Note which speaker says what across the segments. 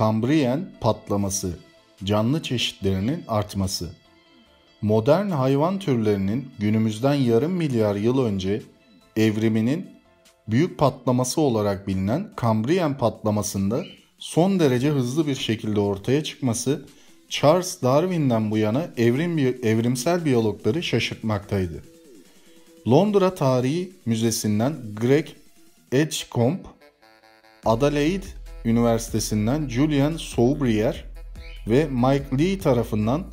Speaker 1: Kambriyen patlaması, canlı çeşitlerinin artması. Modern hayvan türlerinin günümüzden yarım milyar yıl önce evriminin büyük patlaması olarak bilinen Kambriyen patlamasında son derece hızlı bir şekilde ortaya çıkması Charles Darwin'den bu yana evrim, evrimsel biyologları şaşırtmaktaydı. Londra Tarihi Müzesi'nden Greg Edgecombe, Adelaide Üniversitesi'nden Julian Saubrier ve Mike Lee tarafından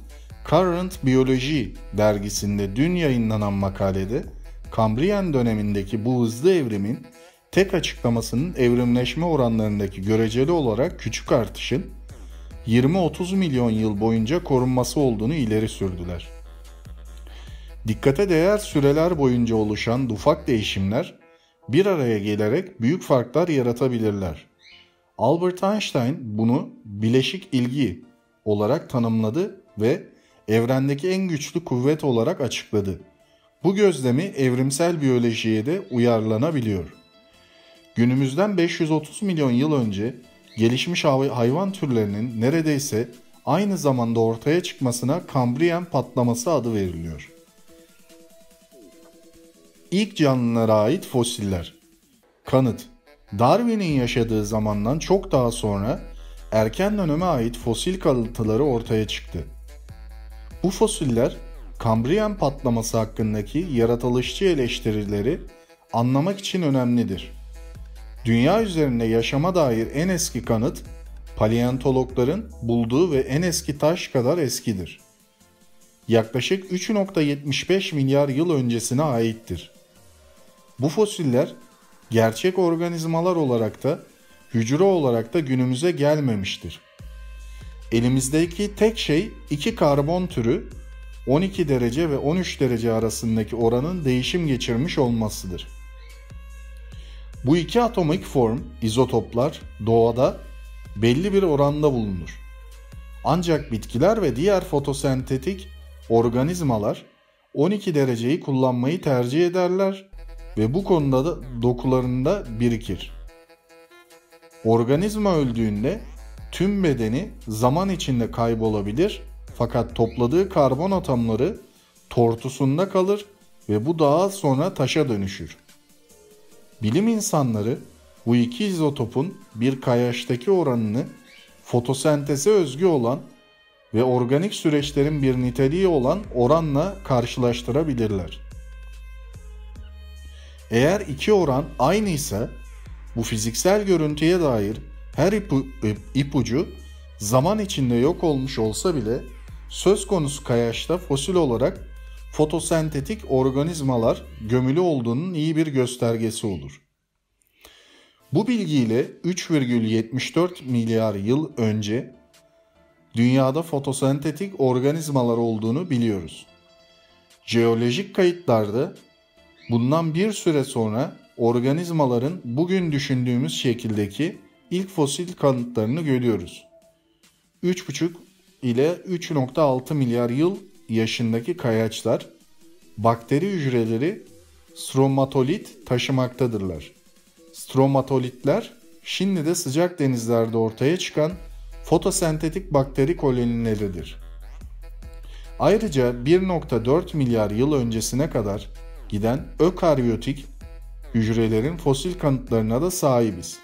Speaker 1: Current Biology dergisinde dün yayınlanan makalede Kambriyen dönemindeki bu hızlı evrimin tek açıklamasının evrimleşme oranlarındaki göreceli olarak küçük artışın 20-30 milyon yıl boyunca korunması olduğunu ileri sürdüler. Dikkate değer süreler boyunca oluşan ufak değişimler bir araya gelerek büyük farklar yaratabilirler. Albert Einstein bunu bileşik ilgi olarak tanımladı ve evrendeki en güçlü kuvvet olarak açıkladı. Bu gözlemi evrimsel biyolojiye de uyarlanabiliyor. Günümüzden 530 milyon yıl önce gelişmiş hayvan türlerinin neredeyse aynı zamanda ortaya çıkmasına Kambriyen patlaması adı veriliyor. İlk canlılara ait fosiller. Kanıt. Darwin'in yaşadığı zamandan çok daha sonra erken döneme ait fosil kalıntıları ortaya çıktı. Bu fosiller Kambriyen patlaması hakkındaki yaratılışçı eleştirileri anlamak için önemlidir. Dünya üzerinde yaşama dair en eski kanıt paleontologların bulduğu ve en eski taş kadar eskidir. Yaklaşık 3.75 milyar yıl öncesine aittir. Bu fosiller gerçek organizmalar olarak da hücre olarak da günümüze gelmemiştir. Elimizdeki tek şey iki karbon türü 12 derece ve 13 derece arasındaki oranın değişim geçirmiş olmasıdır. Bu iki atomik form, izotoplar doğada belli bir oranda bulunur. Ancak bitkiler ve diğer fotosentetik organizmalar 12 dereceyi kullanmayı tercih ederler ve bu konuda da dokularında birikir. Organizma öldüğünde tüm bedeni zaman içinde kaybolabilir fakat topladığı karbon atomları tortusunda kalır ve bu daha sonra taşa dönüşür. Bilim insanları bu iki izotopun bir kayaçtaki oranını fotosenteze özgü olan ve organik süreçlerin bir niteliği olan oranla karşılaştırabilirler. Eğer iki oran aynı ise bu fiziksel görüntüye dair her ipu, ipucu zaman içinde yok olmuş olsa bile söz konusu kayaçta fosil olarak fotosentetik organizmalar gömülü olduğunun iyi bir göstergesi olur. Bu bilgiyle 3,74 milyar yıl önce dünyada fotosentetik organizmalar olduğunu biliyoruz. Jeolojik kayıtlarda bundan bir süre sonra organizmaların bugün düşündüğümüz şekildeki ilk fosil kanıtlarını görüyoruz. 3,5 ile 3.6 milyar yıl yaşındaki kayaçlar bakteri hücreleri stromatolit taşımaktadırlar. Stromatolitler şimdi de sıcak denizlerde ortaya çıkan fotosentetik bakteri kolonileridir. Ayrıca 1.4 milyar yıl öncesine kadar giden ökaryotik hücrelerin fosil kanıtlarına da sahibiz.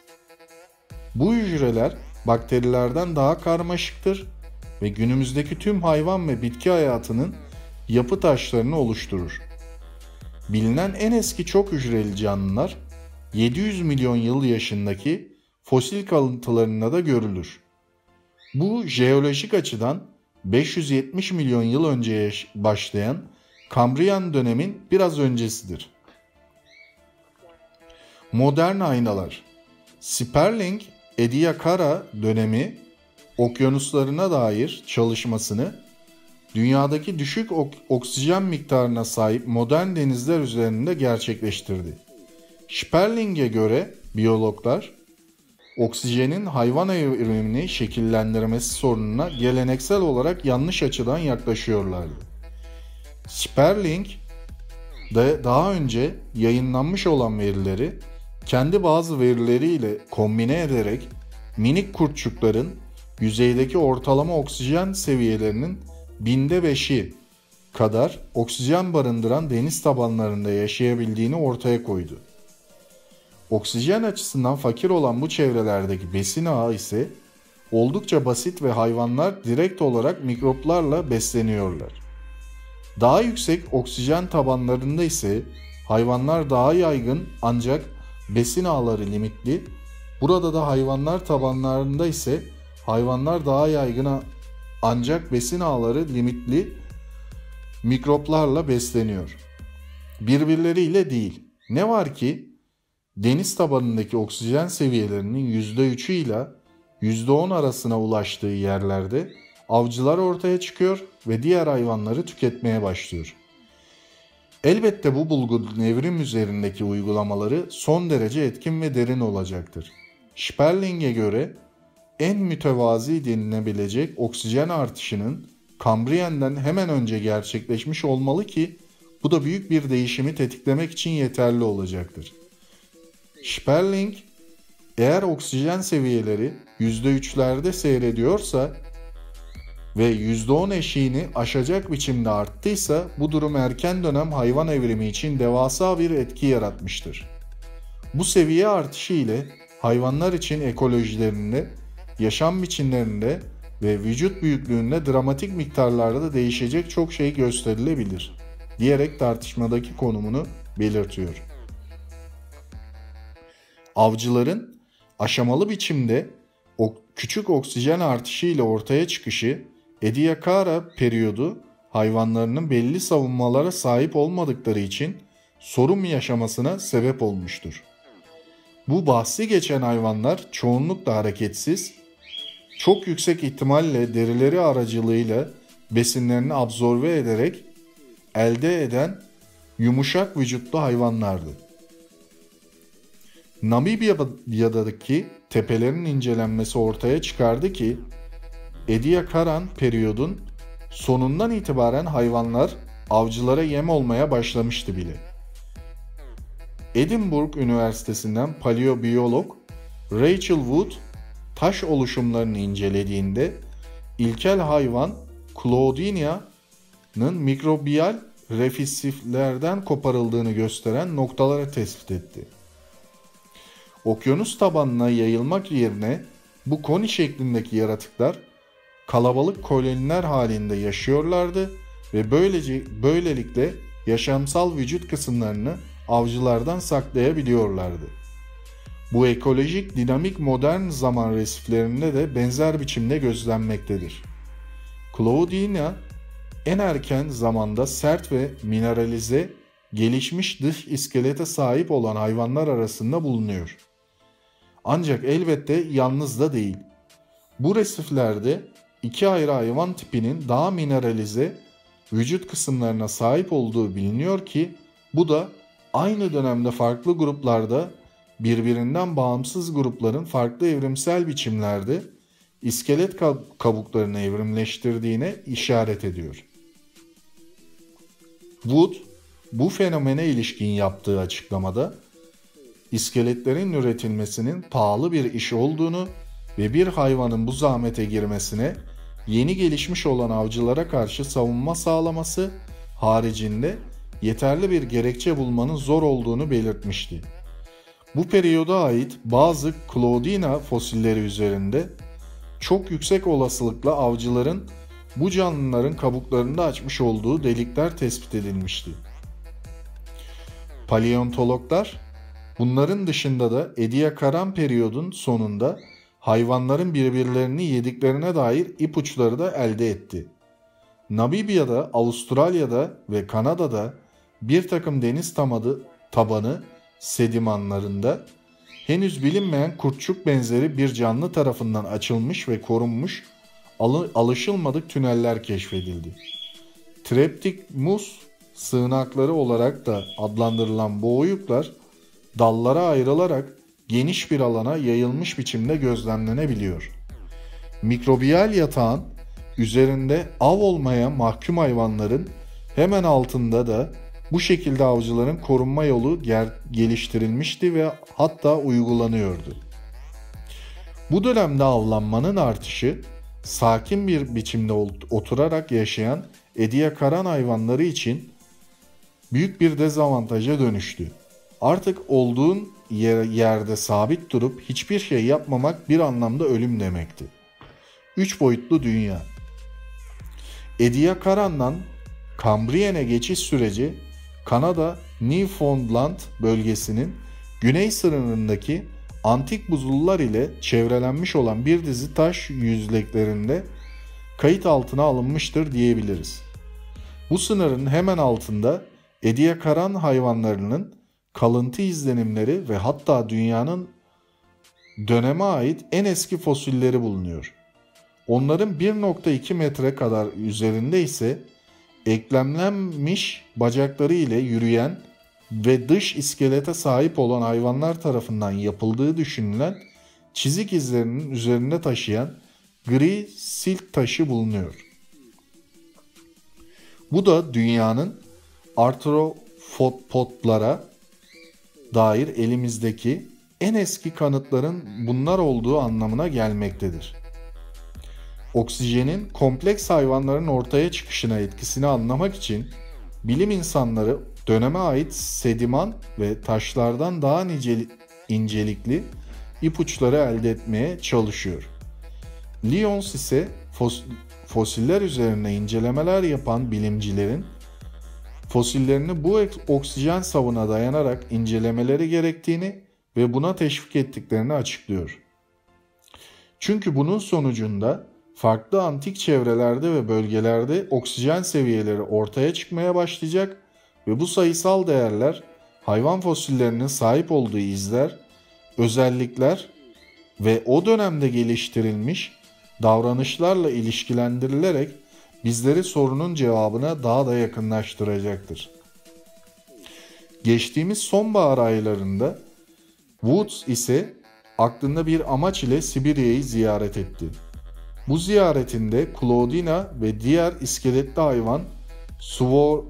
Speaker 1: Bu hücreler bakterilerden daha karmaşıktır ve günümüzdeki tüm hayvan ve bitki hayatının yapı taşlarını oluşturur. Bilinen en eski çok hücreli canlılar 700 milyon yıl yaşındaki fosil kalıntılarında da görülür. Bu jeolojik açıdan 570 milyon yıl önce başlayan Kambriyan dönemin biraz öncesidir. Modern aynalar Sperling Ediacara dönemi okyanuslarına dair çalışmasını dünyadaki düşük ok- oksijen miktarına sahip modern denizler üzerinde gerçekleştirdi. Sperling'e göre biyologlar oksijenin hayvan evrimini şekillendirmesi sorununa geleneksel olarak yanlış açıdan yaklaşıyorlardı. Sperling daha önce yayınlanmış olan verileri kendi bazı verileriyle kombine ederek minik kurtçukların yüzeydeki ortalama oksijen seviyelerinin binde beşi kadar oksijen barındıran deniz tabanlarında yaşayabildiğini ortaya koydu. Oksijen açısından fakir olan bu çevrelerdeki besin ağı ise oldukça basit ve hayvanlar direkt olarak mikroplarla besleniyorlar. Daha yüksek oksijen tabanlarında ise hayvanlar daha yaygın ancak besin ağları limitli. Burada da hayvanlar tabanlarında ise hayvanlar daha yaygın ancak besin ağları limitli mikroplarla besleniyor. Birbirleriyle değil. Ne var ki deniz tabanındaki oksijen seviyelerinin %3'ü ile %10 arasına ulaştığı yerlerde avcılar ortaya çıkıyor ve diğer hayvanları tüketmeye başlıyor. Elbette bu bulgunun evrim üzerindeki uygulamaları son derece etkin ve derin olacaktır. Sperling'e göre en mütevazi denilebilecek oksijen artışının Kambriyen'den hemen önce gerçekleşmiş olmalı ki bu da büyük bir değişimi tetiklemek için yeterli olacaktır. Sperling eğer oksijen seviyeleri %3'lerde seyrediyorsa ve %10 eşiğini aşacak biçimde arttıysa bu durum erken dönem hayvan evrimi için devasa bir etki yaratmıştır. Bu seviye artışı ile hayvanlar için ekolojilerinde, yaşam biçimlerinde ve vücut büyüklüğünde dramatik miktarlarda değişecek çok şey gösterilebilir diyerek tartışmadaki konumunu belirtiyor. Avcıların aşamalı biçimde o küçük oksijen artışı ile ortaya çıkışı Ediacara periyodu hayvanlarının belli savunmalara sahip olmadıkları için sorun yaşamasına sebep olmuştur. Bu bahsi geçen hayvanlar çoğunlukla hareketsiz, çok yüksek ihtimalle derileri aracılığıyla besinlerini absorbe ederek elde eden yumuşak vücutlu hayvanlardı. Namibya'daki tepelerin incelenmesi ortaya çıkardı ki Ediacaran periyodun sonundan itibaren hayvanlar avcılara yem olmaya başlamıştı bile. Edinburgh Üniversitesi'nden paleobiyolog Rachel Wood taş oluşumlarını incelediğinde ilkel hayvan Claudinia'nın mikrobiyal refisiflerden koparıldığını gösteren noktalara tespit etti. Okyanus tabanına yayılmak yerine bu koni şeklindeki yaratıklar kalabalık koloniler halinde yaşıyorlardı ve böylece böylelikle yaşamsal vücut kısımlarını avcılardan saklayabiliyorlardı. Bu ekolojik dinamik modern zaman resiflerinde de benzer biçimde gözlenmektedir. Claudina en erken zamanda sert ve mineralize gelişmiş dış iskelete sahip olan hayvanlar arasında bulunuyor. Ancak elbette yalnız da değil. Bu resiflerde iki ayrı hayvan tipinin daha mineralize vücut kısımlarına sahip olduğu biliniyor ki bu da aynı dönemde farklı gruplarda birbirinden bağımsız grupların farklı evrimsel biçimlerde iskelet kabuklarını evrimleştirdiğine işaret ediyor. Wood bu fenomene ilişkin yaptığı açıklamada iskeletlerin üretilmesinin pahalı bir iş olduğunu ve bir hayvanın bu zahmete girmesine yeni gelişmiş olan avcılara karşı savunma sağlaması haricinde yeterli bir gerekçe bulmanın zor olduğunu belirtmişti. Bu periyoda ait bazı Claudina fosilleri üzerinde çok yüksek olasılıkla avcıların bu canlıların kabuklarında açmış olduğu delikler tespit edilmişti. Paleontologlar bunların dışında da Ediacaran periyodun sonunda hayvanların birbirlerini yediklerine dair ipuçları da elde etti. Namibya'da, Avustralya'da ve Kanada'da bir takım deniz tamadı, tabanı sedimanlarında henüz bilinmeyen kurtçuk benzeri bir canlı tarafından açılmış ve korunmuş alışılmadık tüneller keşfedildi. Treptik mus sığınakları olarak da adlandırılan bu oyuklar dallara ayrılarak geniş bir alana yayılmış biçimde gözlemlenebiliyor. Mikrobiyal yatağın üzerinde av olmaya mahkum hayvanların hemen altında da bu şekilde avcıların korunma yolu geliştirilmişti ve hatta uygulanıyordu. Bu dönemde avlanmanın artışı sakin bir biçimde oturarak yaşayan Ediacaran hayvanları için büyük bir dezavantaja dönüştü. Artık olduğun yer, yerde sabit durup hiçbir şey yapmamak bir anlamda ölüm demekti. Üç boyutlu dünya. Ediacaran'dan Kambriyen'e geçiş süreci Kanada Newfoundland bölgesinin güney sınırındaki antik buzullar ile çevrelenmiş olan bir dizi taş yüzleklerinde kayıt altına alınmıştır diyebiliriz. Bu sınırın hemen altında Ediacaran hayvanlarının kalıntı izlenimleri ve hatta dünyanın döneme ait en eski fosilleri bulunuyor. Onların 1.2 metre kadar üzerinde ise eklemlenmiş bacakları ile yürüyen ve dış iskelete sahip olan hayvanlar tarafından yapıldığı düşünülen çizik izlerinin üzerinde taşıyan gri silt taşı bulunuyor. Bu da dünyanın artropodlara dair elimizdeki en eski kanıtların bunlar olduğu anlamına gelmektedir. Oksijenin kompleks hayvanların ortaya çıkışına etkisini anlamak için bilim insanları döneme ait sediman ve taşlardan daha niceli, incelikli ipuçları elde etmeye çalışıyor. Lyons ise fos, fosiller üzerine incelemeler yapan bilimcilerin fosillerini bu oksijen savına dayanarak incelemeleri gerektiğini ve buna teşvik ettiklerini açıklıyor. Çünkü bunun sonucunda farklı antik çevrelerde ve bölgelerde oksijen seviyeleri ortaya çıkmaya başlayacak ve bu sayısal değerler hayvan fosillerinin sahip olduğu izler, özellikler ve o dönemde geliştirilmiş davranışlarla ilişkilendirilerek bizleri sorunun cevabına daha da yakınlaştıracaktır. Geçtiğimiz sonbahar aylarında Woods ise aklında bir amaç ile Sibirya'yı ziyaret etti. Bu ziyaretinde Claudina ve diğer iskeletli hayvan Suvor,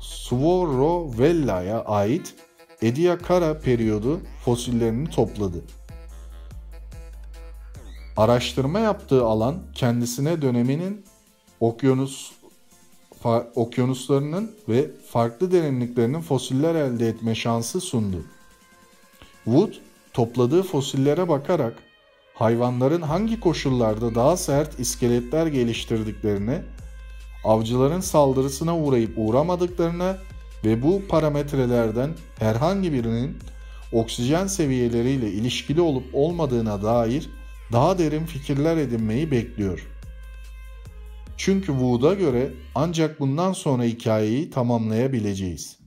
Speaker 1: Suvorovella'ya ait Ediacara periyodu fosillerini topladı. Araştırma yaptığı alan kendisine döneminin okyanus okyanuslarının ve farklı derinliklerinin fosiller elde etme şansı sundu. Wood topladığı fosillere bakarak hayvanların hangi koşullarda daha sert iskeletler geliştirdiklerini, avcıların saldırısına uğrayıp uğramadıklarına ve bu parametrelerden herhangi birinin oksijen seviyeleriyle ilişkili olup olmadığına dair daha derin fikirler edinmeyi bekliyor. Çünkü Wood'a göre ancak bundan sonra hikayeyi tamamlayabileceğiz.